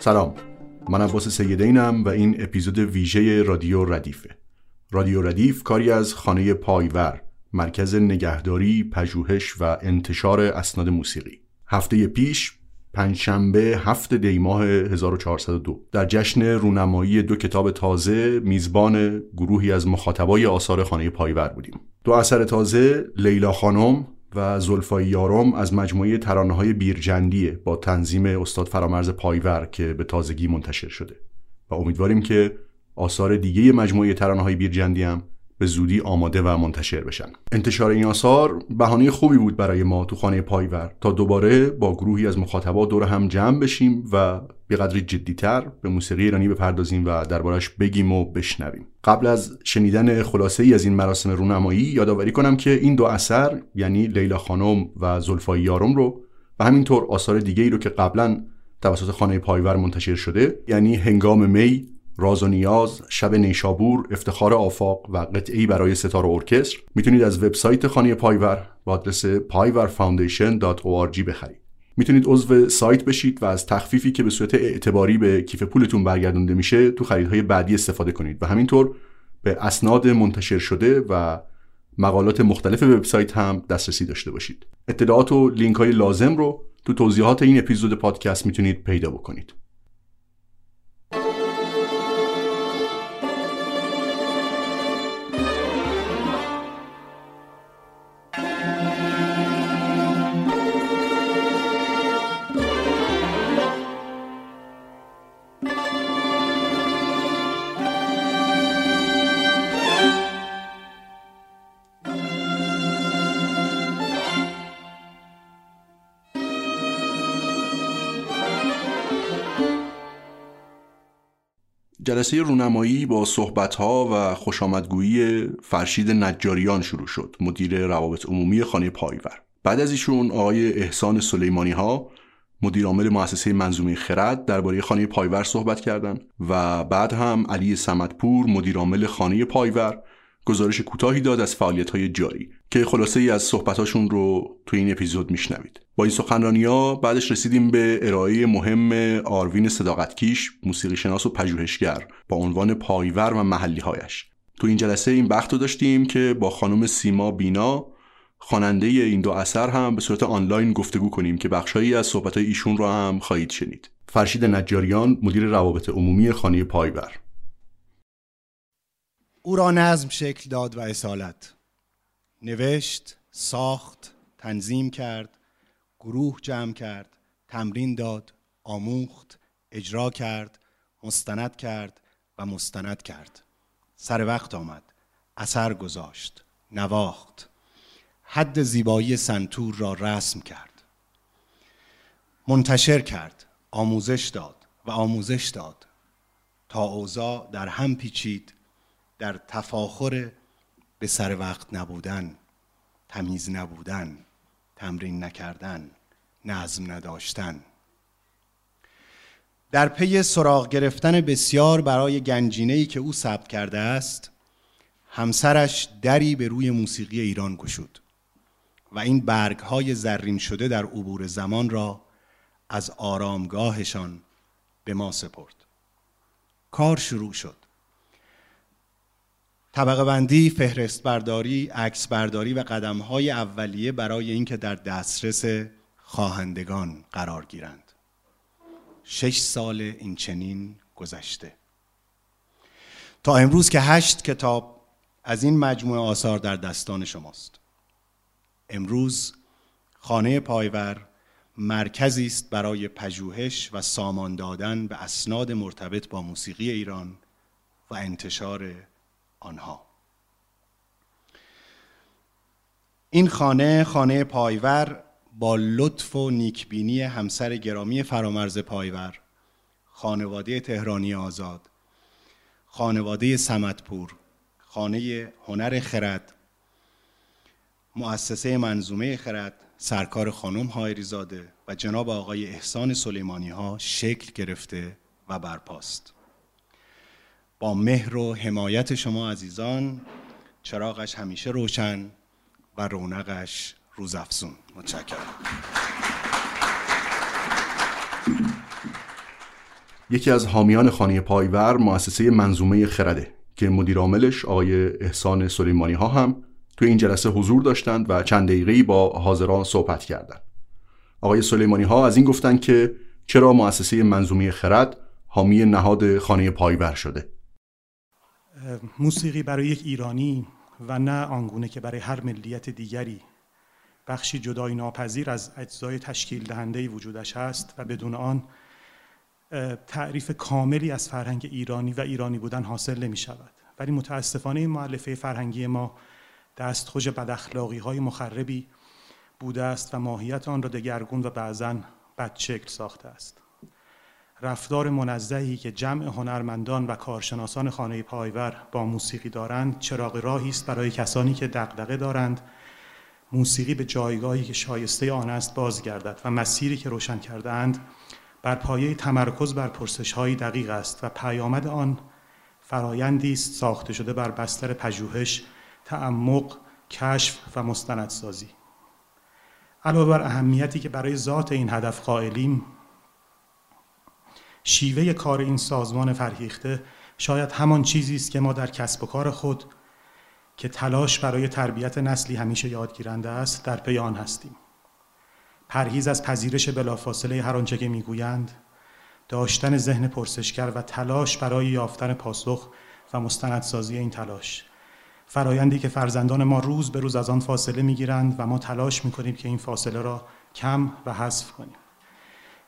سلام من عباس سیدینم و این اپیزود ویژه رادیو ردیفه. رادیو ردیف کاری از خانه پایور مرکز نگهداری، پژوهش و انتشار اسناد موسیقی. هفته پیش پنجشنبه هفت دی ماه 1402 در جشن رونمایی دو کتاب تازه میزبان گروهی از مخاطبای آثار خانه پایور بودیم. دو اثر تازه لیلا خانم و زلفای یارم از مجموعه ترانه های بیرجندیه با تنظیم استاد فرامرز پایور که به تازگی منتشر شده. و امیدواریم که آثار دیگه مجموعه ترانه های بیرجندی هم به زودی آماده و منتشر بشن. انتشار این آثار بهانه خوبی بود برای ما تو خانه پایور تا دوباره با گروهی از مخاطبا دور هم جمع بشیم و به قدری جدیتر به موسیقی ایرانی بپردازیم و دربارش بگیم و بشنویم. قبل از شنیدن خلاصه ای از این مراسم رونمایی یادآوری کنم که این دو اثر یعنی لیلا خانم و زلفای یارم رو و همینطور آثار دیگه ای رو که قبلا توسط خانه پایور منتشر شده یعنی هنگام می راز و نیاز شب نیشابور افتخار آفاق و قطعه‌ای برای سه‌تار و ارکستر. می‌تونید از وبسایت خانه پایور با آدرس payvarfoundation.org بخرید. می‌تونید عضو سایت بشید و از تخفیفی که به صورت اعتباری به کیف پولتون برگردونده میشه تو خریدهای بعدی استفاده کنید. و همینطور به اسناد منتشر شده و مقالات مختلف وبسایت هم دسترسی داشته باشید. اطلاعات و لینک های لازم رو تو توضیحات این اپیزود پادکست می‌تونید پیدا بکنید. جلسه رونمایی با صحبتها و خوشامدگویی فرشید نجاریان شروع شد مدیر روابط عمومی خانه پایور. بعد از ایشون آقای احسان سلیمانی ها مدیر عامل مؤسسه منظومه خرد درباره خانه پایور صحبت کردند و بعد هم علی سمتپور مدیر عامل خانه پایور گزارش کوتاهی داد از فعالیت های جاری. که خلاصه ای از صحبتاشون رو تو این اپیزود میشنوید. با این سخنرانی ها بعدش رسیدیم به ارائه مهم آروین صداقتکیش موسیقی شناس و پژوهشگر با عنوان پایور و محلی هایش تو این جلسه این بخت رو داشتیم که با خانم سیما بینا خواننده این دو اثر هم به صورت آنلاین گفتگو کنیم که بخشهایی از صحبت ایشون رو هم خواهید شنید. فرشید نجاریان مدیر روابط عمومی خانه پایور. او را نظم شکل داد و اصالت. نوشت، ساخت، تنظیم کرد گروه جمع کرد تمرین داد آموخت اجرا کرد مستند کرد و مستند کرد. سر وقت آمد. اثر گذاشت. نواخت. حد زیبایی سنتور را رسم کرد. منتشر کرد. آموزش داد و آموزش داد. تا اوضاع در هم پیچید در تفاخر به سر وقت نبودن تمیز نبودن تمرین نکردن نظم نداشتن. در پی سراغ گرفتن بسیار برای گنجینه‌ای که او ثبت کرده است همسرش دری به روی موسیقی ایران گشود و این برگ های زرین شده در عبور زمان را از آرامگاهشان به ما سپرد. کار شروع شد. طبقه بندی، فهرست برداری، عکس برداری و قدم های اولیه برای اینکه در دسترس خواهندگان قرار گیرند. شش سال این چنین گذشته. تا امروز که هشت کتاب از این مجموعه آثار در دستان شماست. امروز خانه پایور مرکزی است برای پژوهش و سامان دادن به اسناد مرتبط با موسیقی ایران و انتشار آنها. این خانه خانه پایور با لطف و نیکبینی همسر گرامی فرامرز پایور خانواده تهرانی آزاد خانواده سمتپور خانه هنر خرد مؤسسه منظومه خرد سرکار خانم هایریزاده و جناب آقای احسان سلیمانی ها شکل گرفته و برپاست. با مهر و حمایت شما عزیزان چراغش همیشه روشن و رونقش روزافزون متشکرم یکی از حامیان خانه پایور مؤسسه منظومه خرده که مدیر عاملش آقای احسان سلیمانی ها هم توی این جلسه حضور داشتند و چند دقیقه‌ای با حاضران صحبت کردند. آقای سلیمانی ها از این گفتند که چرا مؤسسه منظومه خرد حامی نهاد خانه پایور شده. موسیقی برای یک ایرانی و نه آنگونه که برای هر ملیت دیگری. بخشی جدای ناپذیر از اجزای تشکیل دهنده وجودش هست و بدون آن تعریف کاملی از فرهنگ ایرانی و ایرانی بودن حاصل نمی شود. ولی متاسفانه این معلفه فرهنگی ما دستخوش بداخلاقی های مخربی بوده است و ماهیت آن را دگرگون و بعضا بدشکل ساخته است. رفتار منزهی که جمع هنرمندان و کارشناسان خانه پایور با موسیقی دارند چراغ راهی است برای کسانی که دغدغه دارند موسیقی به جایگاهی که شایسته آن است بازگردد و مسیری که روشن کردهاند بر پایه تمرکز بر پرسش های دقیق است و پیامد آن فرایندی است ساخته شده بر بستر پژوهش، تعمق، کشف و مستندسازی. علاوه بر اهمیتی که برای ذات این هدف قائلیم شیوه کار این سازمان فرهیخته شاید همان چیزی است که ما در کسب و کار خود که تلاش برای تربیت نسلی همیشه یادگیرنده است در پی آن هستیم. پرهیز از پذیرش بلافاصله هر آنچه که می‌گویند داشتن ذهن پرسشگر و تلاش برای یافتن پاسخ و مستندسازی این تلاش. فرایندی که فرزندان ما روز به روز از آن فاصله می‌گیرند و ما تلاش می‌کنیم که این فاصله را کم و حذف کنیم.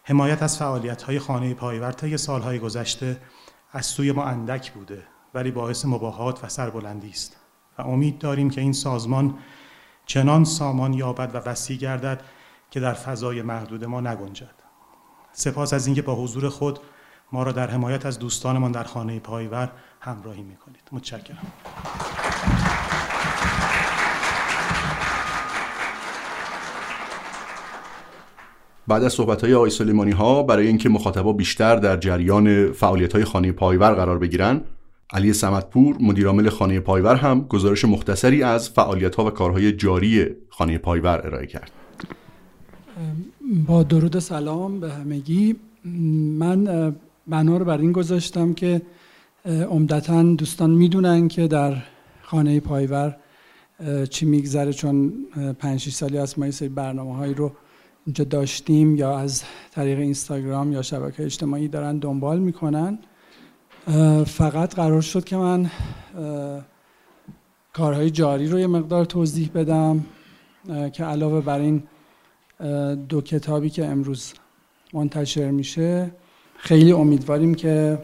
حمایت از فعالیت های خانه پایور طی سالهای گذشته از سوی ما اندک بوده ولی باعث مباهات و سربلندی است. و امید داریم که این سازمان چنان سامان یابد و وسیع گردد که در فضای محدود ما نگنجد. سپاس از اینکه با حضور خود ما را در حمایت از دوستانمان در خانه پایور همراهی می‌کنید. متشکرم. بعد از صحبت های آقای سلیمانی ها برای اینکه مخاطبا بیشتر در جریان فعالیت های خانه پایور قرار بگیرن علی سمتپور مدیرعامل خانه پایور هم گزارش مختصری از فعالیت ها و کارهای جاری خانه پایور ارائه کرد. با درود سلام به همگی. من بنا رو بر این گذاشتم که عمدتا دوستان می‌دونن که در خانه پایور چی میگذره چون پنج سالی از ما یه سری برنامه هایی رو اینجا داشتیم یا از طریق اینستاگرام یا شبکه اجتماعی دارن دنبال می‌کنن. فقط قرار شد که من کارهای جاری رو یه مقدار توضیح بدم که علاوه بر این دو کتابی که امروز منتشر میشه خیلی امیدواریم که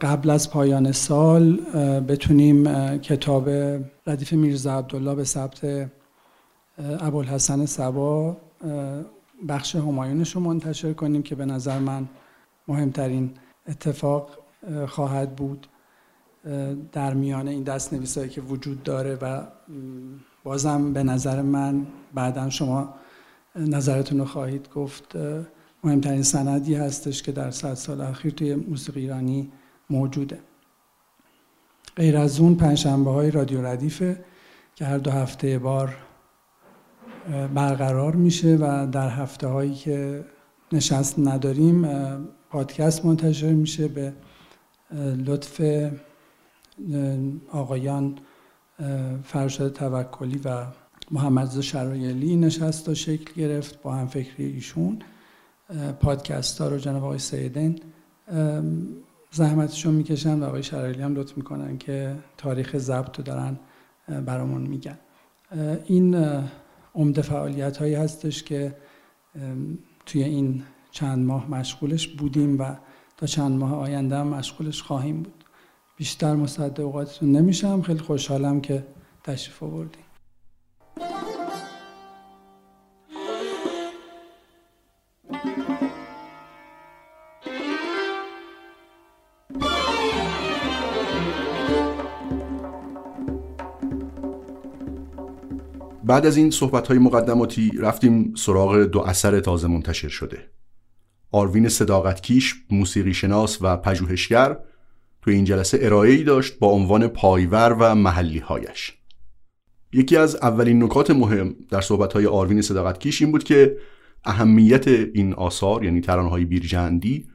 قبل از پایان سال بتونیم کتاب ردیف میرزا عبدالله به ثبت ابوالحسن سبا بخش همایونش رو منتشر کنیم که به نظر من مهمترین اتفاق خواهد بود در میان این دست نویسایی که وجود داره و بازم به نظر من بعدا شما نظرتون رو خواهید گفت مهمترین سندی هستش که در صد سال اخیر توی موسیقی ایرانی موجوده. غیر از اون پنجشنبه های رادیو ردیفه که هر دو هفته بار برقرار میشه و در هفته هایی که نشست نداریم پادکست منتشر میشه به لطف آقایان فرشاد توکلی و محمد شرایلی نشست و شکل گرفت با هم فکری ایشون. پادکست ها رو جناب آقای سیدین. زحمتشون می‌کشن و آقای شرایلی هم لطف می‌کنن که تاریخ ضبط رو دارن برامون میگن. این عمده فعالیت هایی هستش که توی این چند ماه مشغولش بودیم و تا چند ماه آینده هم مشغولش خواهیم بود. بیشتر مصد اوقاتتون نمیشم. خیلی خوشحالم که تشریف آوردیم بعد از این صحبت های مقدماتی رفتیم سراغ دو اثر تازه منتشر شده. آروین صداقتکیش موسیقی شناس و پژوهشگر توی این جلسه ارائه داشت با عنوان پایور و محلی هایش یکی از اولین نکات مهم در صحبت های آروین صداقتکیش این بود که اهمیت این آثار یعنی ترانهای بیرجندی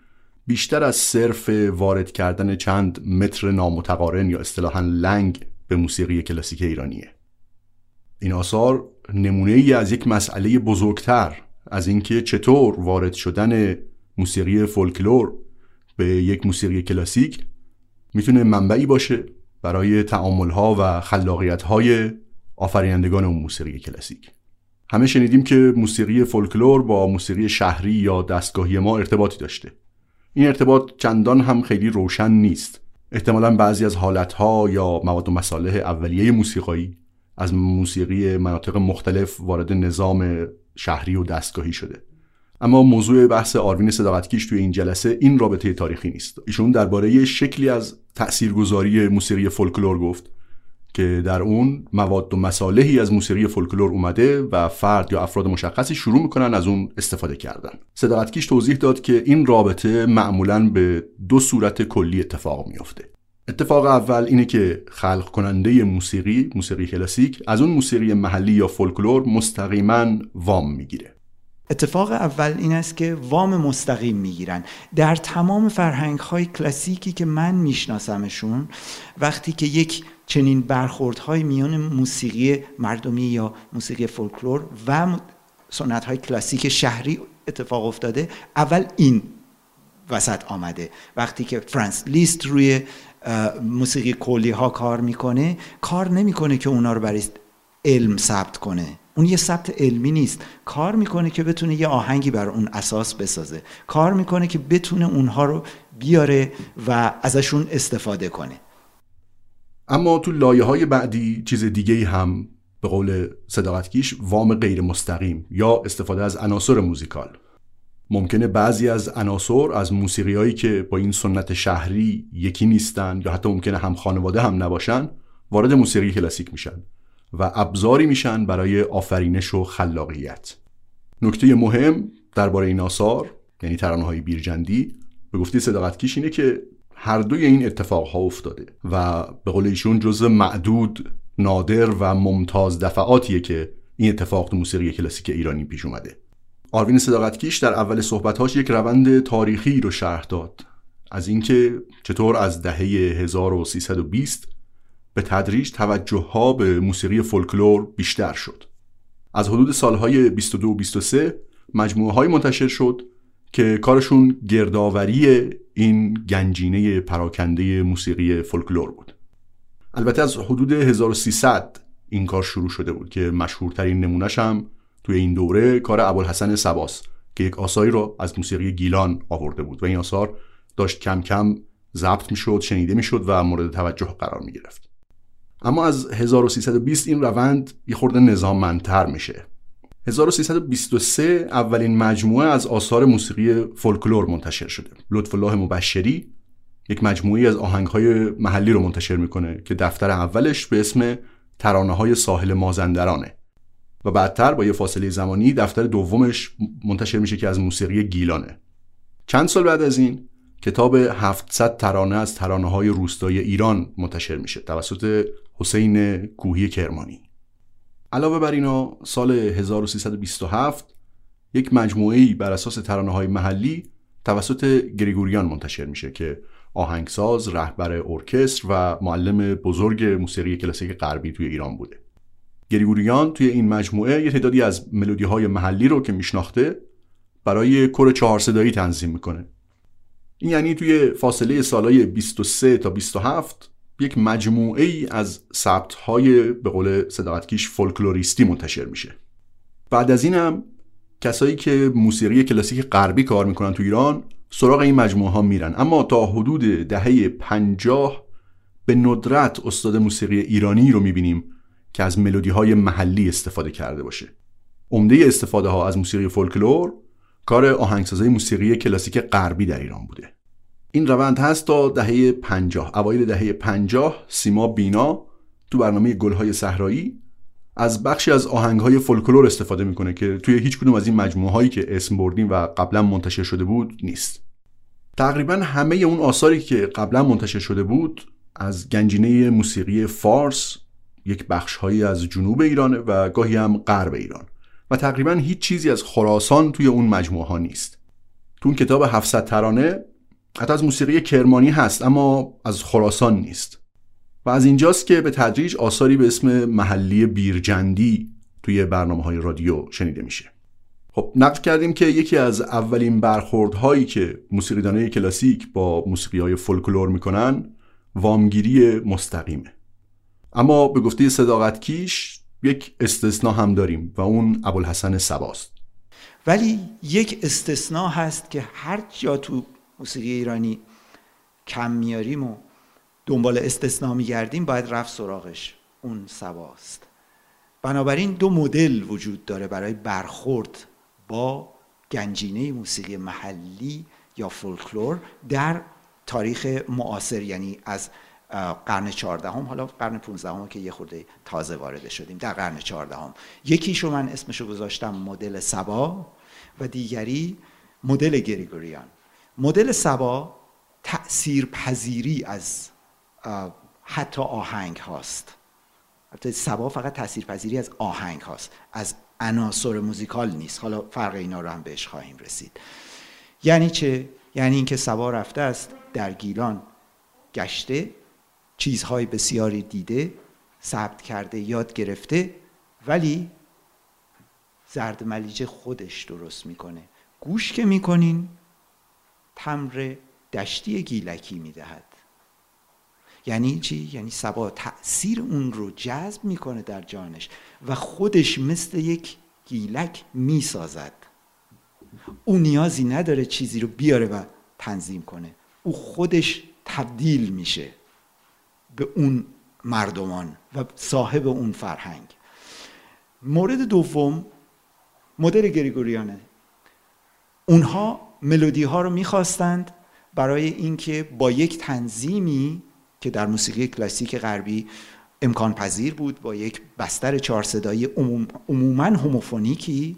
بیشتر از صرف وارد کردن چند متر نامتقارن یا اصطلاحا لنگ به موسیقی کلاسیک ایرانیه. این آثار نمونه ای از یک مسئله بزرگتر از اینکه چطور وارد شدن موسیقی فولکلور به یک موسیقی کلاسیک می‌تونه منبعی باشه برای تعامل ها و خلاقیت های آفرینندگان اون موسیقی کلاسیک. همه شنیدیم که موسیقی فولکلور با موسیقی شهری یا دستگاهی ما ارتباطی داشته. این ارتباط چندان هم خیلی روشن نیست. احتمالا بعضی از حالتها یا مواد و مصالح اولیه موسیقایی از موسیقی مناطق مختلف وارد نظام شهری و دستگاهی شده. اما موضوع بحث آروین صداقتکیش توی این جلسه این رابطه تاریخی نیست. ایشون درباره شکلی از تاثیرگذاری موسیقی فولکلور گفت که در اون مواد و مصالحی از موسیقی فولکلور اومده و فرد یا افراد مشخصی شروع می‌کنن از اون استفاده کردن. صداقتکیش توضیح داد که این رابطه معمولا به دو صورت کلی اتفاق میافته. اتفاق اول اینه که خلق کننده موسیقی موسیقی کلاسیک از اون موسیقی محلی یا فولکلور مستقیما وام می‌گیره. اتفاق اول این است که وام مستقیم می‌گیرن. در تمام فرهنگ های کلاسیکی که من میشناسمشون وقتی که یک چنین برخوردهای میان موسیقی مردمی یا موسیقی فولکلور و سنت های کلاسیک شهری اتفاق افتاده اول این وسط آمده. وقتی که فرانس لیست روی موسیقی کلی ها کار می‌کنه. کار نمی‌کنه که اونا رو برای علم ثبت کنه. اون یه ثبت علمی نیست. کار می‌کنه که بتونه یه آهنگی بر اون اساس بسازه. کار می‌کنه که بتونه اونها رو بیاره و ازشون استفاده کنه. اما تو لایه های بعدی چیز دیگه هم به قول صداقتکیش وام غیر مستقیم یا استفاده از عناصر موزیکال. ممکنه بعضی از عناصر از موسیقی هایی که با این سنت شهری یکی نیستن یا حتی ممکنه هم خانواده هم نباشن وارد موسیقی کلاسیک میشن و ابزاری میشن برای آفرینش و خلاقیت. نکته مهم درباره این آثار یعنی ترانه های بیرجندی به گفته صداقتکیش اینه که هر دوی این اتفاق ها افتاده و به قول ایشون جزء معدود نادر و ممتاز دفعاتیه که این اتفاق تو موسیقی کلاسیک ایرانی پیش اومده. آروین صداقتکیش در اول صحبتهاش یک روند تاریخی رو شرح داد. از اینکه چطور از دهه 1320 به تدریج توجه ها به موسیقی فولکلور بیشتر شد. از حدود سالهای 22 و 23 مجموعه های منتشر شد که کارشون گردآوری این گنجینه پراکنده موسیقی فولکلور بود. البته از حدود 1300 این کار شروع شده بود که مشهورترین نمونهش هم توی این دوره کار ابوالحسن سباس که یک آثاری رو از موسیقی گیلان آورده بود و این آثار داشت کم کم ضبط می‌شد شنیده می‌شد و مورد توجه قرار می گرفت اما از 1320 این روند یه خورده نظاممندتر میشه. 1323 اولین مجموعه از آثار موسیقی فولکلور منتشر شده. لطف الله مبشری یک مجموعه از آهنگهای محلی رو منتشر می‌کنه که دفتر اولش به اسم ترانه های ساحل مازندرانه. و بعدتر با یه فاصله زمانی دفتر دومش منتشر میشه که از موسیقی گیلانه چند سال بعد از این کتاب 700 ترانه از ترانه های روستای ایران منتشر میشه توسط حسین کوهی کرمانی علاوه بر اینا سال 1327 یک مجموعه بر اساس ترانه های محلی توسط گریگوریان منتشر میشه که آهنگساز، رهبر ارکستر و معلم بزرگ موسیقی کلاسیک غربی توی ایران بوده. گریگوریان توی این مجموعه یه تعدادی از ملودی های محلی رو که میشناخته برای کور چهار صدایی تنظیم می‌کنه. این یعنی توی فاصله سالهای 23 تا 27 یک مجموعه ای از ثبت های به قول صداقتکیش فولکلوریستی منتشر میشه بعد از اینم کسایی که موسیقی کلاسیک غربی کار می‌کنن تو ایران سراغ این مجموعه ها میرن اما تا حدود دهه پنجاه به ندرت استاد موسیقی ایرانی رو می‌بینیم که از ملودی های محلی استفاده کرده باشه. عمده استفاده ها از موسیقی فولکلور کار آهنگسازی موسیقی کلاسیک غربی در ایران بوده. این روند هست تا دهه پنجاه اوایل دهه پنجاه سیما بینا تو برنامه گلهای صحرایی از بخشی از آهنگهای فولکلور استفاده می‌کنه که توی هیچ کدوم از این مجموعه هایی که اسم بردیم و قبلا منتشر شده بود نیست. تقریبا همه اون آثاری که قبلا منتشر شده بود از گنجینه موسیقی فارس یک بخشهایی از جنوب ایران و گاهی هم غرب ایران و تقریبا هیچ چیزی از خراسان توی اون مجموعه ها نیست. تو اون کتاب 700 ترانه حتی از موسیقی کرمانی هست اما از خراسان نیست. و از اینجاست که به تدریج آثاری به اسم محلی بیرجندی توی برنامه های رادیو شنیده میشه. خب نقل کردیم که یکی از اولین برخوردهایی که موسیقیدانه کلاسیک با موسیقی های فولکلور می‌کنن وامگیری مستقیمه. اما به گفته صداقت کیش یک استثنا هم داریم و اون ابوالحسن سباست. ولی یک استثنا هست که هر جا تو موسیقی ایرانی کم میاریم و دنبال استثنا میگردیم باید رفت سراغش اون سباست. بنابراین دو مدل وجود داره برای برخورد با گنجینه موسیقی محلی یا فولکلور در تاریخ معاصر یعنی از قرن چهاردهم حالا قرن 15 هم که یه خورده تازه وارد شدیم در قرن چهاردهم. یکیشو من اسمشو گذاشتم مدل سبا و دیگری مدل گریگوریان. مدل سبا تأثیر پذیری از حتی آهنگ هاست. سبا فقط تأثیر پذیری از آهنگ هاست از عناصر موزیکال نیست. حالا فرق اینا رو هم بهش خواهیم رسید. یعنی چه؟ یعنی اینکه سبا رفته است در گیلان گشته چیزهای بسیاری دیده ثبت کرده یاد گرفته ولی زرد ملیجه خودش درست می‌کنه. گوش که می‌کنین تمر دشتی گیلکی می‌دهد. یعنی چی؟ یعنی سبا تأثیر اون رو جذب می‌کنه در جانش و خودش مثل یک گیلک می‌سازد. او نیازی نداره چیزی رو بیاره و تنظیم کنه. او خودش تبدیل میشه. به اون مردمان و صاحب اون فرهنگ. مورد دوم مدل گریگوریانه. اونها ملودی ها رو می‌خواستند برای اینکه با یک تنظیمی که در موسیقی کلاسیک غربی امکان پذیر بود با یک بستر چهار صدایی عموم، عموما هموفونیکی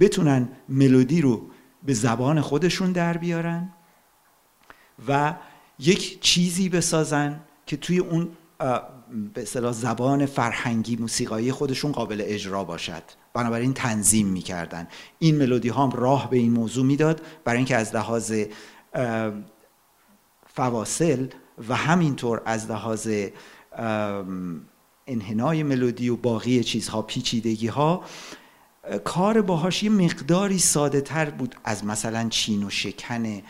بتونن ملودی رو به زبان خودشون در بیارن و یک چیزی بسازن که توی اون به اصطلاح زبان فرهنگی موسیقایی خودشون قابل اجرا باشد. بنابراین تنظیم می‌کردن. این ملودی ها هم راه به این موضوع می‌داد برای اینکه از لحاظ فواصل و همینطور از لحاظ انحنای ملودی و باقی چیزها پیچیدگی ها کار باهاش یه مقداری ساده تر بود از مثلا چین و شکن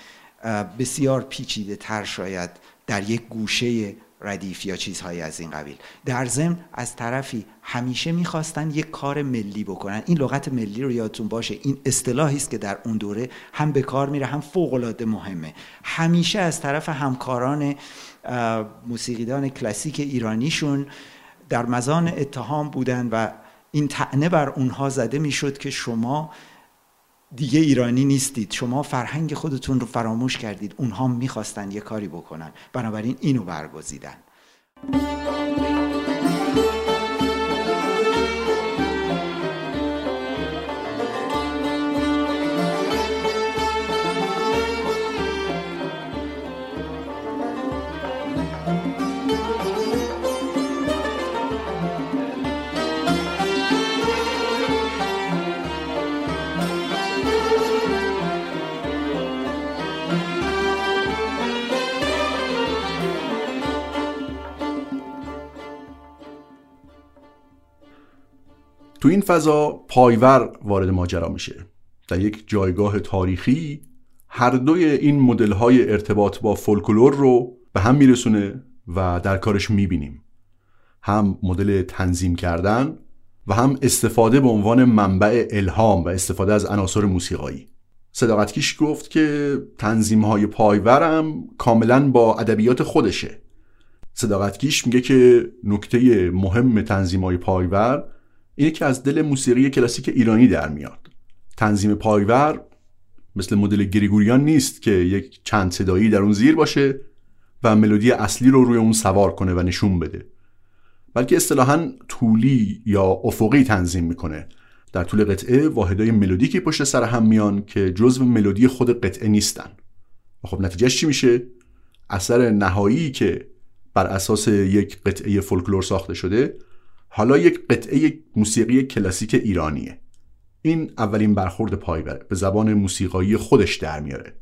بسیار پیچیده تر شاید در یک گوشه ردیف یا چیزهایی از این قبیل. در ضمن از طرفی همیشه می‌خواستن یک کار ملی بکنن. این لغت ملی رو یادتون باشه. این اصطلاحی است که در اون دوره هم به کار میره هم فوق العاده مهمه. همیشه از طرف همکاران موسیقیدان کلاسیک ایرانیشون در مزان اتهام بودن و این تعنه بر اونها زده می‌شد که شما دیگه ایرانی نیستید. شما فرهنگ خودتون رو فراموش کردید. اونها می‌خواستن یه کاری بکنن. بنابراین اینو برگزیدن. تو این فضا پایور وارد ماجرا میشه در یک جایگاه تاریخی هر دوی این مدل های ارتباط با فولکلور رو به هم میرسونه و در کارش می‌بینیم. هم مدل تنظیم کردن و هم استفاده به عنوان منبع الهام و استفاده از عناصر موسیقایی. صداقتکیش گفت که تنظیم های پایورم کاملا با ادبیات خودشه. صداقتکیش میگه که نکته مهم تنظیم های پایور اینه که از دل موسیقی کلاسیک ایرانی در میاد. تنظیم پایور مثل مدل گریگوریان نیست که یک چند صدایی در اون زیر باشه و ملودی اصلی رو روی اون سوار کنه و نشون بده. بلکه اصطلاحا طولی یا افقی تنظیم می‌کنه. در طول قطعه واحدهای ملودیکی پشت سر هم میان که جزو ملودی خود قطعه نیستن. و خب نتیجهش چی میشه؟ اثر نهایی که بر اساس یک قطعه فولکلور ساخته شده حالا یک قطعه موسیقی کلاسیک ایرانیه. این اولین برخورد پایوره به زبان موسیقایی خودش در میاره.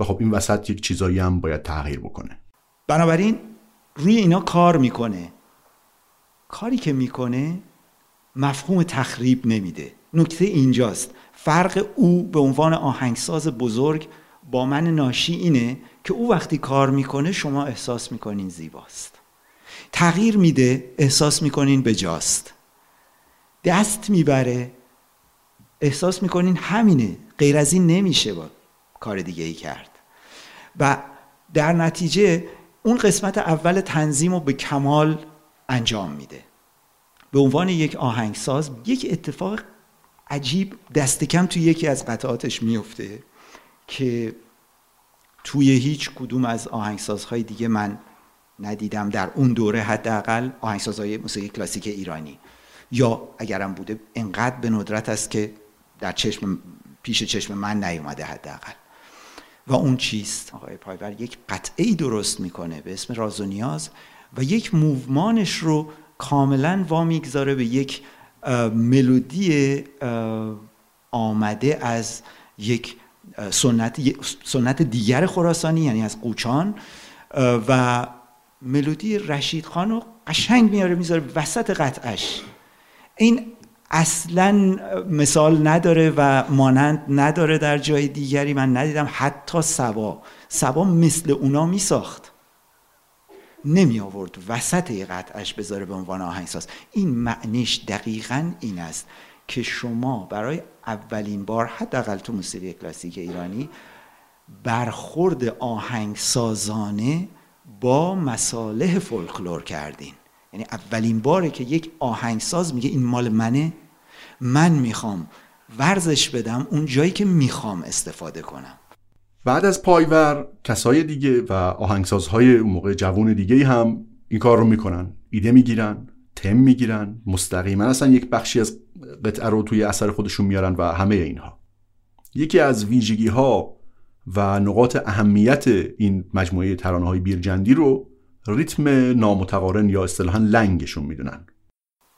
و خب این وسط یک چیزایی هم باید تغییر بکنه. بنابراین روی اینا کار می‌کنه. کاری که می‌کنه مفهوم تخریب نمیده. نکته اینجاست. فرق او به عنوان آهنگساز بزرگ با من ناشی اینه که او وقتی کار می‌کنه شما احساس می‌کنین زیباست. تغییر میده احساس می‌کنین بجاست دست می‌بره احساس می‌کنین همینه غیر از این نمیشه با کار دیگه ای کرد. و در نتیجه اون قسمت اول تنظیم رو به کمال انجام میده. به عنوان یک آهنگساز یک اتفاق عجیب دست کم توی یکی از قطعاتش میفته که توی هیچ کدوم از آهنگسازهای دیگه من ندیدم در اون دوره حداقل آهنگسازهای موسیقی کلاسیک ایرانی. یا اگرم بوده انقدر به ندرت است که در چشم پیش چشم من نیومده حداقل. و اون چیست؟ آقای پایور یک قطعه درست می‌کنه به اسم راز و نیاز و یک موومانش رو کاملا وا می‌گذاره به یک ملودی آمده از یک سنت, سنت دیگر خراسانی یعنی از قوچان و ملودی رشید خان رو قشنگ میاره می‌ذاره وسط قطعش. این اصلا مثال نداره و مانند نداره در جای دیگری. من ندیدم حتی سبا. سبا مثل اونا میساخت. نمی آورد وسط قطعش بذاره به عنوان آهنگساز. این معنیش دقیقا این است که شما برای اولین بار حداقل تو موسیقی کلاسیک ایرانی برخورد آهنگسازانه با مصالح فولکلور کردین. یعنی اولین باره که یک آهنگساز میگه این مال منه من می‌خوام ورزش بدم اون جایی که می‌خوام استفاده کنم. بعد از پایور کسای دیگه و آهنگسازهای اون موقع جوون دیگه هم این کار رو می‌کنن. ایده می‌گیرن تم می‌گیرن مستقیما اصلا یک بخشی از قطعه رو توی اثر خودشون میارن و همه اینها. یکی از ویژگی ها و نقاط اهمیت این مجموعه ترانه های بیرجندی رو ریتم نامتقارن یا اصطلاحا لنگشون می‌دونن.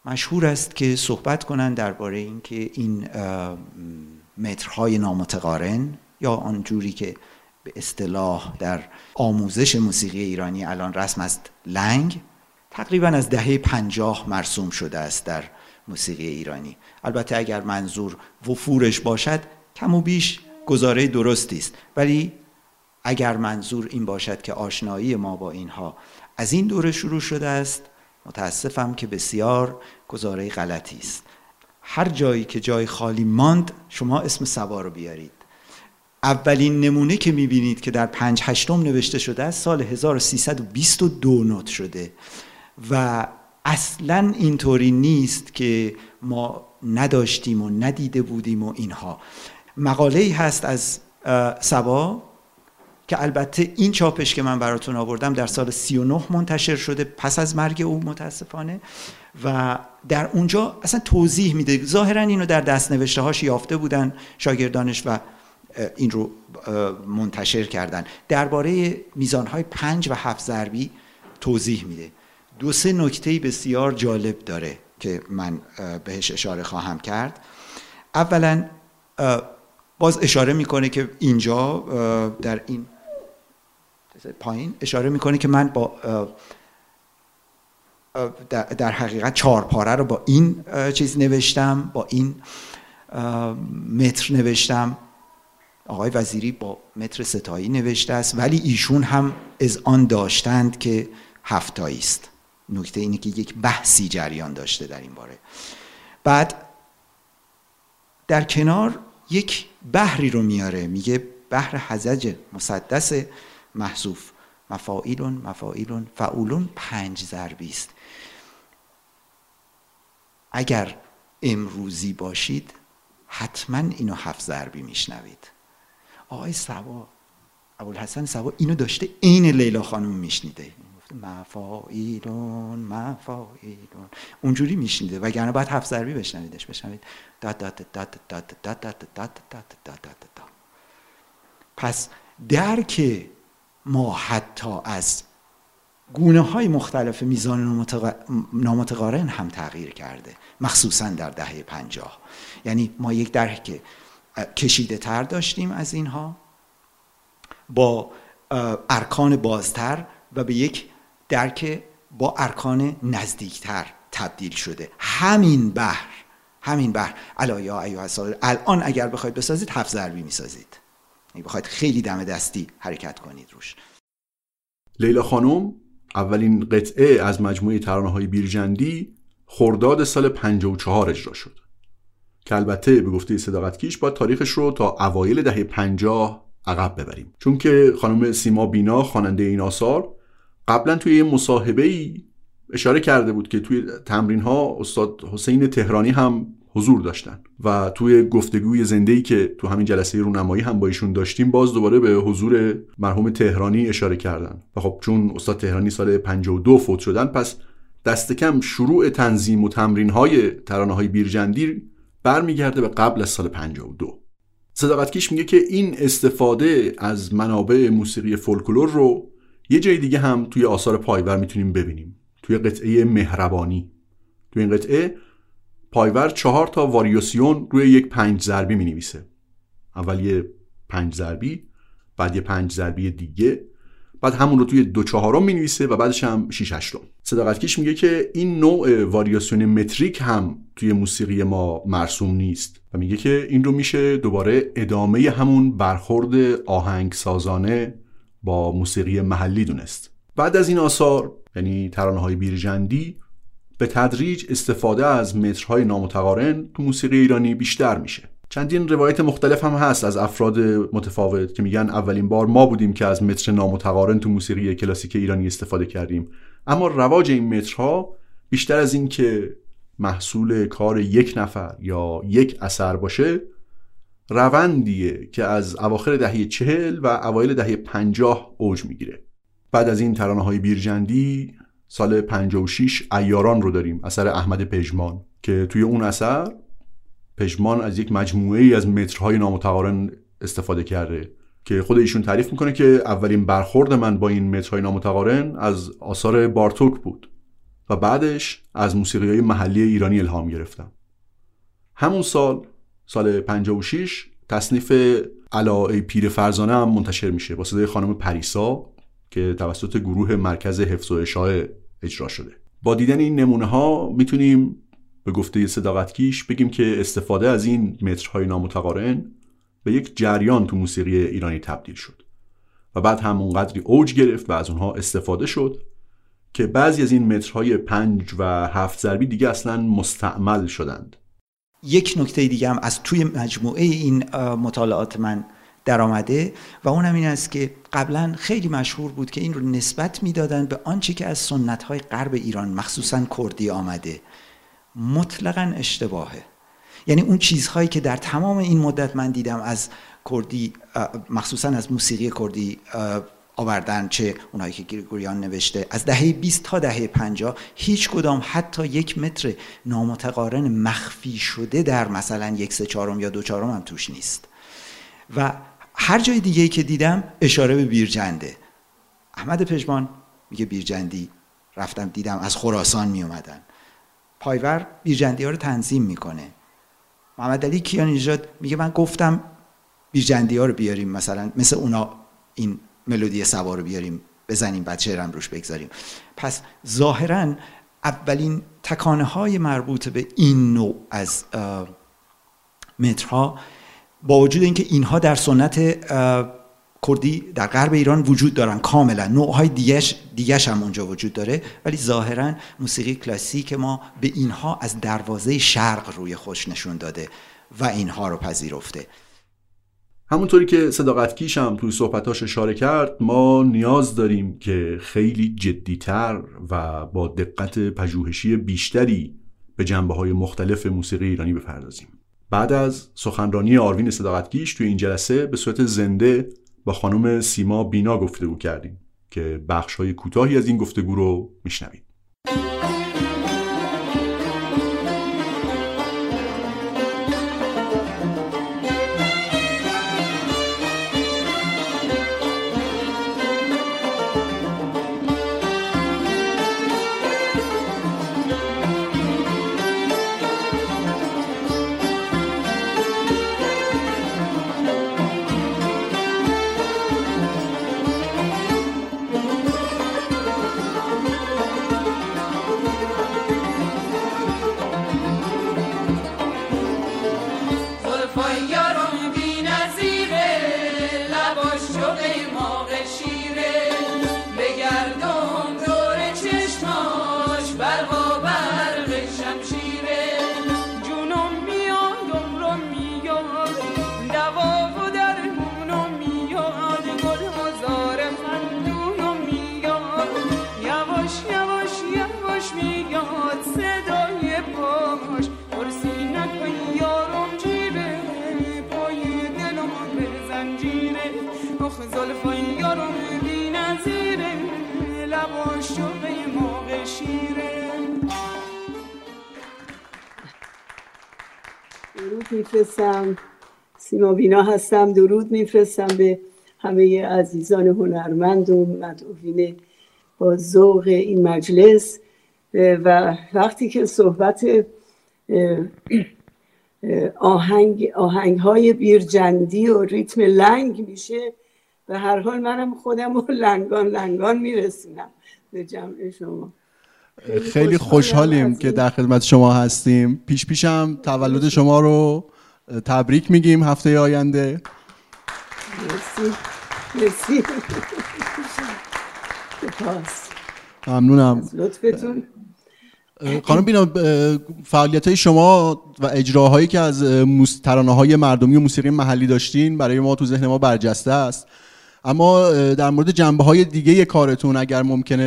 مشهور است که صحبت کنن درباره اینکه این مترهای نامتقارن یا آنجوری که به اصطلاح در آموزش موسیقی ایرانی الان رسم است لنگ تقریبا از دهه پنجاه مرسوم شده است در موسیقی ایرانی. البته اگر منظور وفورش باشد کم و بیش گزاره درستی است. ولی اگر منظور این باشد که آشنایی ما با اینها از این دوره شروع شده است متاسفم که بسیار گزاره غلطی است. هر جایی که جای خالی ماند شما اسم سوا رو بیارید. اولین نمونه که می‌بینید که در پنج هشتم نوشته شده است سال 1322 نوت شده. و اصلا اینطوری نیست که ما نداشتیم و ندیده بودیم و اینها. مقاله ای هست از سبا که البته این چاپش که من براتون آوردم در سال 39 منتشر شده پس از مرگ او متاسفانه و در اونجا اصلا توضیح میده. ظاهرا اینو در دست نوشته هاش یافته بودن شاگردانش و این رو منتشر کردن. درباره میزان های پنج و هفت ضربی توضیح میده. دو سه نکته بسیار جالب داره که من بهش اشاره خواهم کرد. اولا باز اشاره می‌کنه که اینجا در این پایین اشاره می‌کنه که من با در حقیقت چهار پاره رو با این چیز نوشتم با این متر نوشتم. آقای وزیری با متر ستایی نوشته است ولی ایشون هم از آن داشتند که هفتایی است. نکته اینه که یک بحثی جریان داشته در این باره. بعد در کنار یک بحری رو میاره. میگه بحر حزج مسدس محذوف. مفاعیلون مفاعیلون فعولون پنج ضربی است. اگر امروزی باشید حتما اینو هفت ضربی میشنوید. آقای سبا ابوالحسن سبا اینو داشته عین لیلا خانم میشنیده. گفت مفایلون مفایلون اونجوری میشنیده وگرنه باید هفت ضربی بشنویدش بشنوید داد داد داد داد داد داد داد داد داد پس درک ما حتی از گونه های مختلف میزان نامتقارن هم تغییر کرده مخصوصا در دهه پنجاه یعنی ما یک درک کشیده تر داشتیم از اینها با ارکان بازتر و به یک درک با ارکان نزدیکتر تبدیل شده. همین بحر همین بحر. الایا ایوه الان اگر بخواید بسازید هفت ضربی می‌سازید. یعنی بخواید خیلی دم دستی حرکت کنید روش. لیلا خانم اولین قطعه از مجموعه ترانه های بیرجندی خرداد سال 54 اجرا شد. که البته به گفته صداقت کیش با تاریخش رو تا اوایل دهه 50 عقب ببریم. چون که خانم سیما بینا خواننده این آثار قبلا توی یه مصاحبه ای اشاره کرده بود که توی تمرین ها استاد حسین تهرانی هم حضور داشتن و توی گفتگوی زنده ای که تو همین جلسه رونمایی هم با ایشون داشتیم باز دوباره به حضور مرحوم تهرانی اشاره کردن. و خب چون استاد تهرانی سال 52 فوت شدن پس دست کم شروع تنظیم و تمرین های ترانه های بیرجندی برمیگرده به قبل از سال 52 صداقتکیش میگه که این استفاده از منابع موسیقی فولکلور رو یه جای دیگه هم توی آثار پایور می‌تونیم ببینیم. توی قطعه مهربانی. توی این قطعه پایور چهار تا واریوسیون روی یک پنج ضربی می نویسه اول یه پنج ضربی بعد یه پنج ضربی دیگه بعد همون رو توی دو چهارم می نویسه و بعدش هم شیش هشتم. صداقتکش میگه که این نوع واریاسیون متریک هم توی موسیقی ما مرسوم نیست و میگه که این رو میشه دوباره ادامه همون برخورد آهنگ سازانه با موسیقی محلی دونست. بعد از این آثار یعنی ترانه های بیرجندی به تدریج استفاده از مترهای نامتقارن تو موسیقی ایرانی بیشتر میشه. چندین روایت مختلف هم هست از افراد متفاوت که میگن اولین بار ما بودیم که از متر نامتقارن تو موسیقی کلاسیک ایرانی استفاده کردیم. اما رواج این مترها بیشتر از این که محصول کار یک نفر یا یک اثر باشه روندیه که از اواخر دهه چهل و اوایل دهه پنجاه اوج می‌گیره. بعد از این ترانه های بیرجندی سال 56 ایاران رو داریم اثر احمد پژمان که توی اون اثر پژمان از یک مجموعه ای از مترهای نامتقارن استفاده کرده که خود ایشون تعریف می‌کنه که اولین برخورد من با این مترهای نامتقارن از آثار بارتوک بود و بعدش از موسیقی های محلی ایرانی الهام گرفتم. همون سال سال 56 تصنیف علا پیر فرزانه هم منتشر میشه با صدای خانم پریسا که توسط گروه مرکز حفظ و اشاعه اجرا شده. با دیدن این نمونه ها می‌تونیم به گفته صداقتکیش بگیم که استفاده از این مترهای نامتقارن به یک جریان تو موسیقی ایرانی تبدیل شد و بعد هم اونقدری اوج گرفت و از اونها استفاده شد که بعضی از این مترهای پنج و هفت ضربی دیگه اصلا مستعمل شدند. یک نکته دیگه هم از توی مجموعه این مطالعات من در آمده و اونم این است که قبلا خیلی مشهور بود که این رو نسبت می‌دادن به آنچه که از سنت های غرب ایران مخصوصا کردی آمده. مطلقا اشتباهه. یعنی اون چیزهایی که در تمام این مدت من دیدم از کردی مخصوصا از موسیقی کردی آوردن چه اونایی که گریگوریان نوشته. از دهه 20 تا دهه 50 هیچ کدام حتی یک متر نامتقارن مخفی شده در مثلا یک سه چهارم یا دو چهارم هم توش نیست. و هر جای دیگه که دیدم اشاره به بیرجنده. احمد پژمان میگه بیرجندی رفتم دیدم از خراسان می اومدن پایور بیرجندی ها رو تنظیم می‌کنه. محمد علی کیان میگه من گفتم بیرجندی ها رو بیاریم مثلا مثل اونا این ملودی سوا رو بیاریم بزنیم بعد شعرم روش بگذاریم. پس ظاهرا اولین تکانه های مربوط به این نوع از مترها با وجود اینکه اینها در سنت کردی در غرب ایران وجود دارن کاملا. نوعهای دیگش دیگش هم اونجا وجود داره. ولی ظاهرا موسیقی کلاسیک ما به اینها از دروازه شرق روی خوش نشون داده و اینها رو پذیرفته. همونطوری که صداقتکیش هم توی صحبتاش اشاره کرد ما نیاز داریم که خیلی جدیتر و با دقت پژوهشی بیشتری به جنبه های مختلف موسیقی ایرانی بپردازیم. بعد از سخنرانی آروین صداقتگیش توی این جلسه به صورت زنده با خانم سیما بینا گفتگو کردیم که بخش های کوتاهی از این گفتگو رو میشنوید. سیما بینا هستم. درود میفرستم به همه عزیزان هنرمند و مدعوین با ذوق این مجلس. و وقتی که صحبت آهنگ, آهنگ های بیرجندی و ریتم لنگ میشه به هر حال منم خودم رو لنگان لنگان میرسونم به جمع شما. خیلی خوشحالیم که در خدمت شما هستیم. پیش پیشم تولد شما رو تبریک میگیم هفته آینده. مرسی. ممنونم. لطفتون. خانم بینا فعالیت های شما و اجراهایی که از ترانه های مردمی و موسیقی محلی داشتین برای ما تو ذهن ما برجسته است. اما در مورد جنبه های دیگه کارتون اگر ممکنه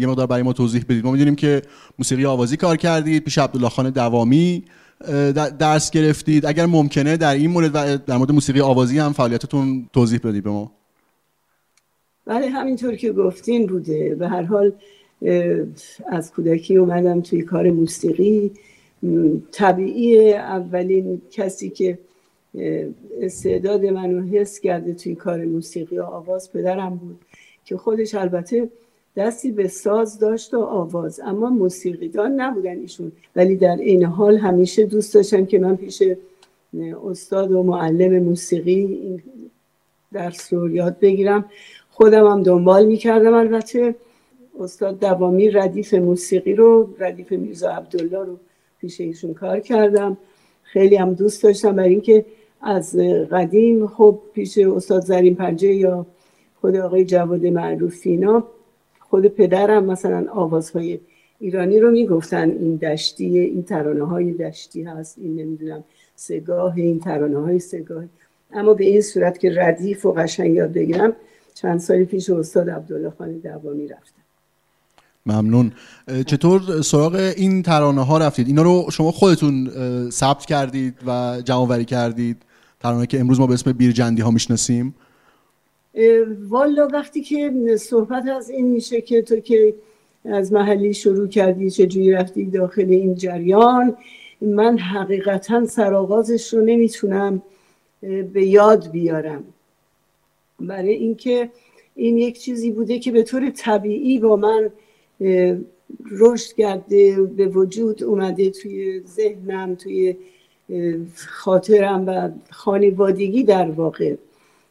یه مقدار برای ما توضیح بدید. ما می‌دونیم که موسیقی آوازی کار کردید پیش عبدالله خان دوامی. درس گرفتید. اگر ممکنه در این مورد و در مورد موسیقی آوازی هم فعالیتتون توضیح بدید به ما. بله همینطور که گفتین بوده. به هر حال از کودکی اومدم توی کار موسیقی. طبیعی اولین کسی که استعداد منو حس کرده توی کار موسیقی و آواز پدرم بود که خودش البته دستی به ساز داشت و آواز. اما موسیقیدان نبودن ایشون. ولی در این حال همیشه دوست داشتن که من پیش استاد و معلم موسیقی این درس رو یاد بگیرم. خودم هم دنبال می‌کردم البته. استاد دوامی ردیف موسیقی رو ردیف میرزا عبدالله رو پیش ایشون کار کردم. خیلی هم دوست داشتم برای اینکه از قدیم خب پیش استاد زرین پنجه یا خود آقای جواد معروفینا خود پدرم مثلا آوازهای ایرانی رو می‌گفتن این دشتی این ترانه های دشتی هست این نمی‌دونم سگاه این ترانه های سگاه. اما به این صورت که ردیف و قشنگ یاد بگیرم چند سالی پیش استاد عبدالله خان دوامی رفتم ممنون. چطور سراغ این ترانه ها رفتید؟ اینا رو شما خودتون ثبت کردید و جمع کردید؟ ترانه که امروز ما به اسم بیرجندی ها می‌شناسیم. والا وقتی که صحبت از این میشه که تو که از محلی شروع کردی چجوری رفتی داخل این جریان من حقیقتا سرآغازش رو نمی‌تونم به یاد بیارم. برای اینکه این یک چیزی بوده که به طور طبیعی با من رشد کرده به وجود اومده توی ذهنم توی خاطرم و خانوادگی در واقع.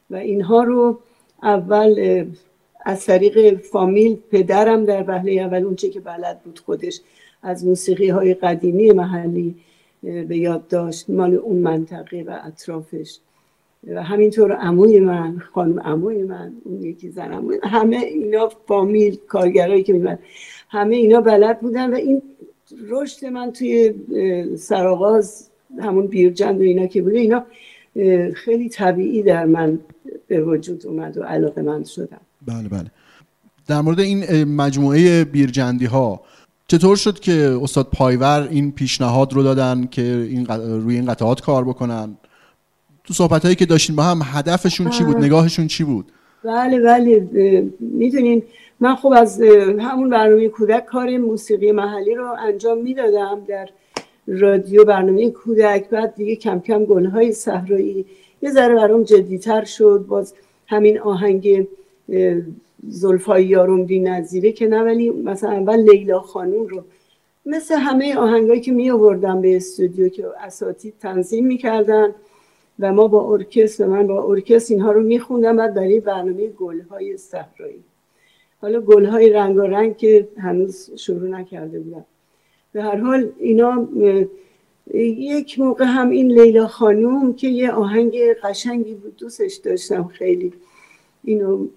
و اینها رو اول از طریق فامیل پدرم در وهله اول اونچه که بلد بود خودش از موسیقی های قدیمی محلی به یاد داشت مال اون منطقه و اطرافش. و همینطور عموی من خانم عموی من اون یکی زن عموی همه اینا فامیل کارگرایی که میمد همه اینا بلد بودن و این رشد من توی سرآغاز همون بیرجند و اینا که بوده اینا خیلی طبیعی در من به وجود اومد و علاقه من شدم. بله بله. در مورد این مجموعه بیرجندی ها چطور شد که استاد پایور این پیشنهاد رو دادن که این روی این قطعات کار بکنن؟ تو صحبت هایی که داشتین با هم هدفشون چی بود؟ نگاهشون چی بود؟ بله بله. می‌دونین من خب از همون برنامه کودک کار موسیقی محلی رو انجام می‌دادم. در رادیو برنامه کودک بعد دیگه کم کم گلهای صحرایی. یه ذره برام جدیتر شد. باز همین آهنگ زلفای یارم بی نظیره که نه ولی مثلا اول لیلا خانوم رو مثل همه آهنگایی که می آوردم به استودیو که اساتید تنظیم می‌کردن و ما با ارکستر من با ارکستر اینها رو میخوندم. بعد برای برنامه گلهای صحرایی. حالا گلهای رنگ که هنوز شروع نکرده بودم. به هر حال اینا یک موقع هم این لیلا خانوم که یه آهنگ قشنگی بود دوستش داشتم خیلی. اینو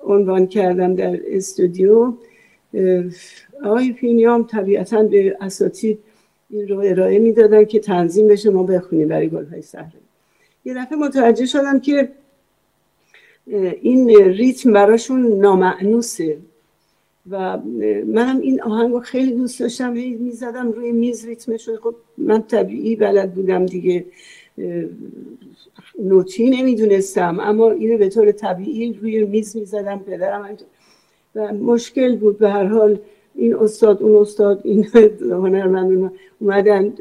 عنوان کردم در استودیو. آقای پینیام طبیعتا به اساتید این رو ارائه می‌دادن که تنظیم بشه ما بخونیم برای گلهای صحرایی یه دفعه متوجه شدم که این ریتم براشون نامعنوسه. و منم این آهنگ خیلی دوست داشتم می‌زدم روی میز ریتمش خب من طبیعی بلد بودم دیگه نوتی نمی‌دونستم اما اینو به طور طبیعی روی میز می‌زدم پدرم و مشکل بود به هر حال این استاد اون استاد این هنرمند اومدن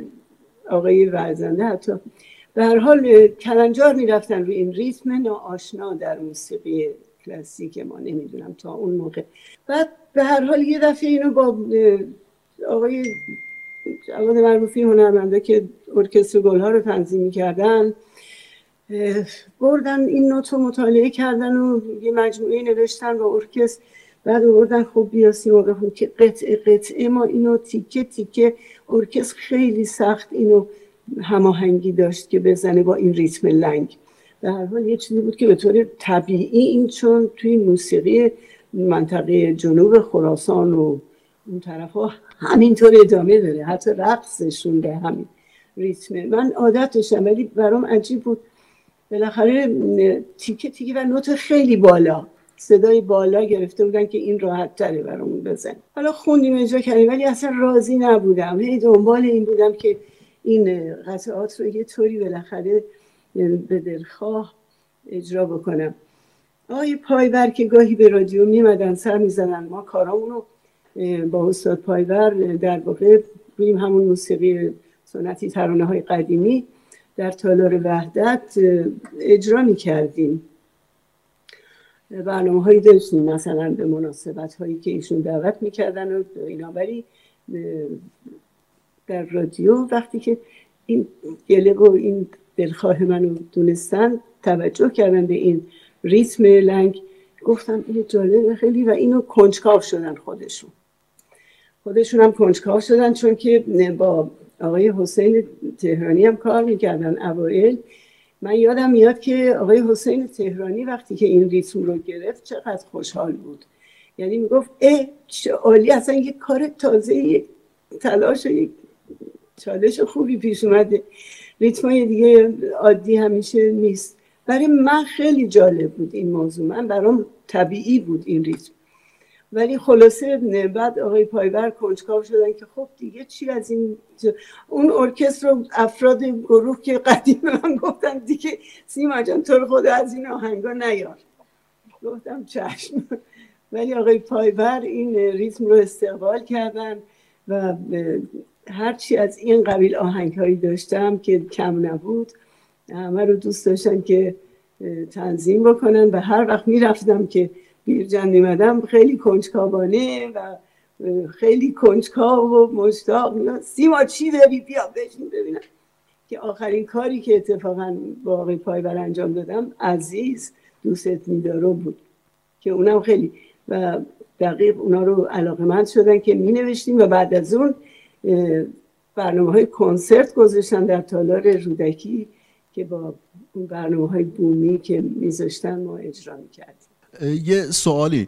آقای ورزنده حتی. به هر حال کلنجار می‌رفتن روی این ریتم ناآشنا در موسیقی کلاسیک ما نمی‌دونم تا اون موقع. بعد به هر حال یه دفعه اینو با آقای جواد معروفی هنرمنده که ارکستر گلها رو تنظیم می‌کردن بردن این نوت رو مطالعه کردن و یه مجموعه نوشتن با ارکستر. بعد بردن خب بیا موقع که قطعه قطعه ما اینو تیکه تیکه ارکستر خیلی سخت اینو هماهنگی داشت که بزنه با این ریتم لنگ. در هر حال یه چیزی بود که به طور طبیعی این چون توی موسیقی منطقه جنوب خراسان و اون طرف ها همینطور ادامه داره. حتی رقصشون به همین ریتمه من عادت داشتم ولی برام عجیب بود. بالاخره تیکه تیکه و نوت خیلی بالا صدای بالا گرفته بودن که این راحت تره برامون بزن. حالا خوندیم اجرا کردیم ولی اصلا راضی نبودم. هی دنبال این بودم که این قطعات رو یه طوری بالاخره به دلخواه اجرا بکنم. آقای پایور که گاهی به رادیو میمدن سر می‌زنن ما کارامونو با استاد پایور در واقع بودیم همون موسیقی سنتی ترانه های قدیمی. در تالار وحدت اجرا می‌کردیم. برنامه هایی داشتیم مثلا به مناسبت هایی که ایشون دعوت می‌کردن و اینا. ولی در رادیو وقتی که این گله و این دلخواه منو دونستن توجه کردن به این ریتم لنگ. گفتم این جالبه خیلی و اینو کنجکاو شدن خودشون. خودشون هم کنجکاو شدن چون که با آقای حسین تهرانی هم کار می‌کردن اوائل من یادم میاد که آقای حسین تهرانی وقتی که این ریتم رو گرفت چقدر خوشحال بود. یعنی می‌گفت اه عالی اصلا یک کار تازه یک تلاش و یک چالش خوبی پیش اومده. ریتمای دیگه عادی همیشه نیست. برای من خیلی جالب بود این موضوع. من برام طبیعی بود این ریتم. ولی خلاصه بعد آقای پایبر کنجکاو شدن که خب دیگه چی از این اون ارکستر رو افراد گروه که قدیم من گفتن دیگه سیما جان تو خود از این آهنگا نیار. گفتم چشم. ولی آقای پایبر این ریتم رو استقبال کردن و هرچی از این قبیل آهنگ هایی داشتم که کم نبود همه رو دوست داشتن که تنظیم بکنن و هر وقت می‌رفتم که بیرجن میمدم خیلی کنجکاوانه و خیلی کنجکاو و مشتاق. سیما چی داری بیا بشین ببینم. که آخرین کاری که اتفاقا با آقای پایبر انجام دادم عزیز دوستت میدارو بود. که اونم خیلی. و دقیق اونا رو علاقه مند شدن که می نوشتیم و بعد از اون برنامه های کنسرت گذاشتن در تالار رودکی. که با اون برنامه های بومی که میذاشتن ما اجرا می‌کردیم. یه سوالی.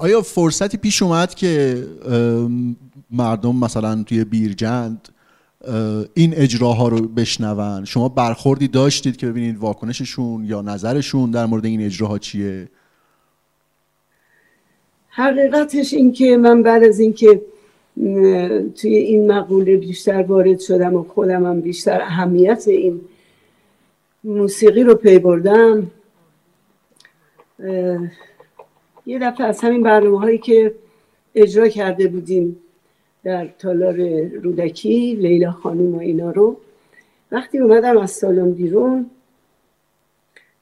آیا فرصتی پیش اومد که مردم مثلا توی بیرجند این اجراها رو بشنون؟ شما برخوردی داشتید که ببینید واکنششون یا نظرشون در مورد این اجراها چیه؟ حقیقتش این که من بعد از اینکه توی این مقوله بیشتر وارد شدم و خودم هم بیشتر اهمیت این موسیقی رو پی بردم. یه دفعه از همین برنامه هایی که اجرا کرده بودیم در تالار رودکی لیلا خانم و اینا رو وقتی اومدم از سالن بیرون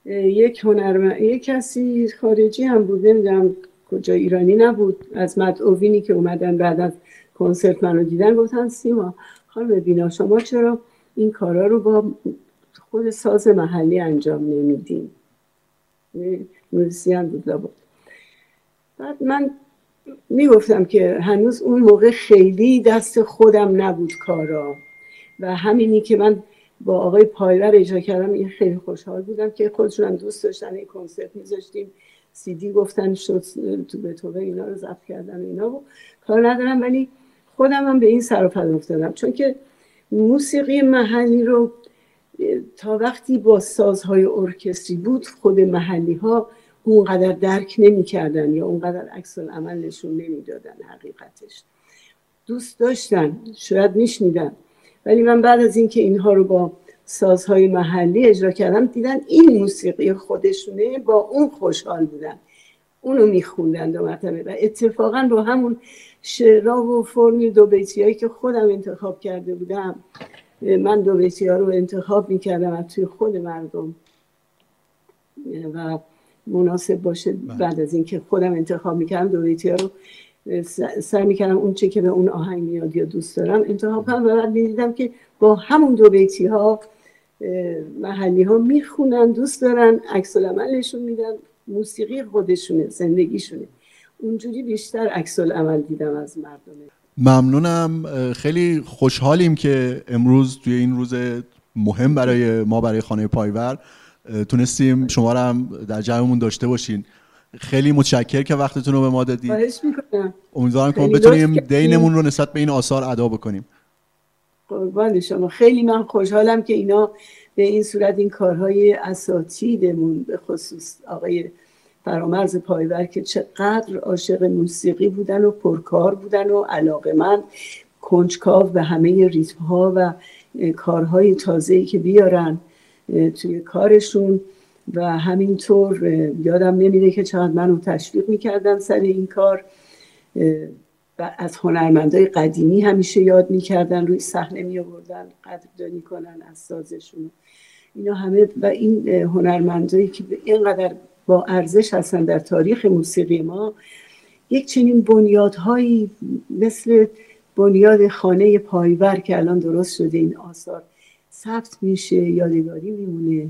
یک هنرمند یک کسی خارجی هم بود نمی‌دونم کجا ایرانی نبود از مدعوینی که اومدن بعد از کنسرت منو دیدن گفتن سیما خانم بینا شما چرا این کارا رو با خود ساز محلی انجام نمیدیم. موزیسین بود بود بعد من می‌گفتم که هنوز اون موقع خیلی دست خودم نبود کارا و همینی که من با آقای پایور اجرا کردم این خیلی خوشحال بودم که خودشون هم دوست داشتن این کنسرت میذاشتیم. سیدی گفتن شد تو به توبه اینا رو ضبط کردن اینا و کار ندارم. ولی خودم هم به این سر افتادم. چون که موسیقی محلی رو تا وقتی با سازهای ارکستری بود خود محلی ها اونقدر درک نمی‌کردن یا اونقدر عکس عمل نشون نمی‌دادن حقیقتش. دوست داشتن شاید میشنیدن. ولی من بعد از اینکه اینها رو با سازهای محلی اجرا کردم دیدن این موسیقی خودشونه با اون خوشحال بودن. اونو میخوندن دو مرتبه. و اتفاقا با همون شعرا و فرمی دو بیتی هایی که خودم انتخاب کرده بودم من دو بیتی ها رو انتخاب می‌کردم از توی خود مردم. و مناسب باشه بله. بعد از اینکه خودم انتخاب می‌کردم دو بیتی ها رو سعی می‌کردم اون چه که به اون آهنگ میاد یا دوست دارم انتخاب کنم. و بعد می‌دیدم که با همون دو بیتی ها محلی ها می‌خونن دوست دارن عکس عملشون میدن موسیقی خودشونه زندگیشونه. اونجوری بیشتر عکس عمل دیدم از مردم ممنونم. خیلی خوشحالیم که امروز توی این روز مهم برای ما برای خانه پایور تونستیم شما رو هم در جمعمون داشته باشین. خیلی متشکر که وقتتون رو به ما دادید. امیدوارم که ما بتونیم دینمون رو نسبت به این آثار ادا بکنیم. قربان شما. خیلی من خوشحالم که اینا به این صورت این کارهای اساتیدمون به خصوص آقای فرامرز پایور که چقدر عاشق موسیقی بودن و پرکار بودن و علاقه من کنجکاو به همه ریتم ها و کارهای تازه‌ای که بیارن توی کارشون و همینطور یادم نمیده که چقدر منو تشویق می‌کردن سر این کار و از هنرمندای قدیمی همیشه یاد می‌کردن روی صحنه می آوردن قدردانی کنن از سازشون. اینا همه و این هنرمندایی که اینقدر با ارزش هستن در تاریخ موسیقی ما. یک چنین بنیادهایی مثل بنیاد خانه پایور که الان درست شده این آثار ثبت میشه یادگاری میمونه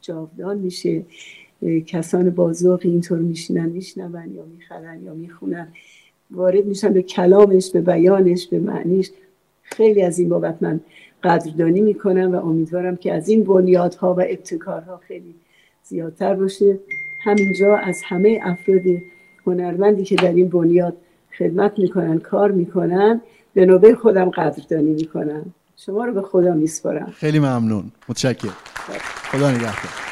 جاودان میشه کسان بازوق اینطور میشینن میشنون یا می‌خرن یا می‌خونن. وارد میشن به کلامش به بیانش به معنیش. خیلی از این بابت من قدردانی می‌کنم و امیدوارم که از این بنیادها و ابتکارها خیلی زیادتر باشه. همینجا از همه افراد هنرمندی که در این بنیاد خدمت می‌کنن کار می‌کنن به نوبه خودم قدردانی می‌کنم. شما رو به خدا میسپارم. خیلی ممنون. متشکرم. خدا نگهدار.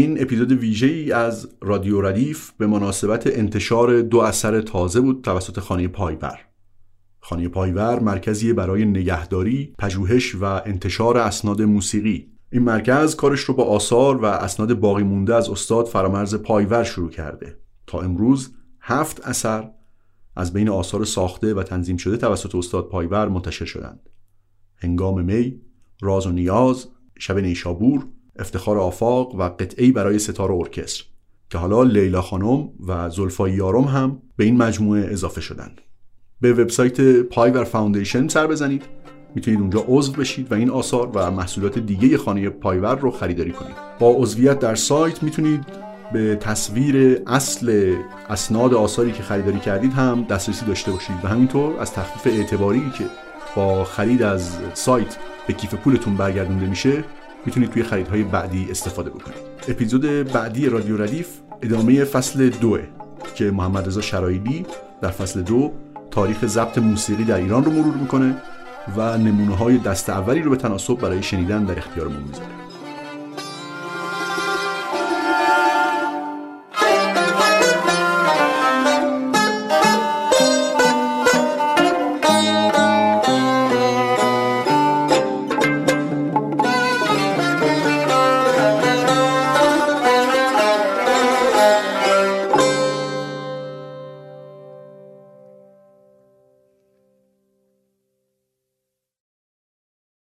این اپیزود ویژه ای از رادیو ردیف به مناسبت انتشار دو اثر تازه بود توسط خانه پایور. خانه پایور مرکزی برای نگهداری، پژوهش و انتشار اسناد موسیقی. این مرکز کارش رو با آثار و اسناد باقی مونده از استاد فرامرز پایور شروع کرده. تا امروز هفت اثر از بین آثار ساخته و تنظیم شده توسط استاد پایور منتشر شدند. هنگام می، راز و نیاز، شب نیشابور، افتخار آفاق و قطعه‌ای برای سه‌تار ارکستر که حالا لیلا خانم و زلفا یارم هم به این مجموعه اضافه شدند. به وبسایت پایور Foundation سر بزنید می‌تونید اونجا عضو بشید و این آثار و محصولات دیگه خانه پایور رو خریداری کنید با عضویت در سایت می‌تونید به تصویر اصل اسناد آثاری که خریداری کردید هم دسترسی داشته باشید و همینطور از تخفیف اعتباری که با خرید از سایت به کیف پولتون برگردونده میشه می‌تونید توی خریدهای بعدی استفاده بکنید. اپیزود بعدی رادیو ردیف ادامه فصل دوه که محمد رضا شرایلی در فصل دو تاریخ ضبط موسیقی در ایران رو مرور می‌کنه و نمونه های دست اولی رو به تناسب برای شنیدن در اختیارمون می‌ذاره.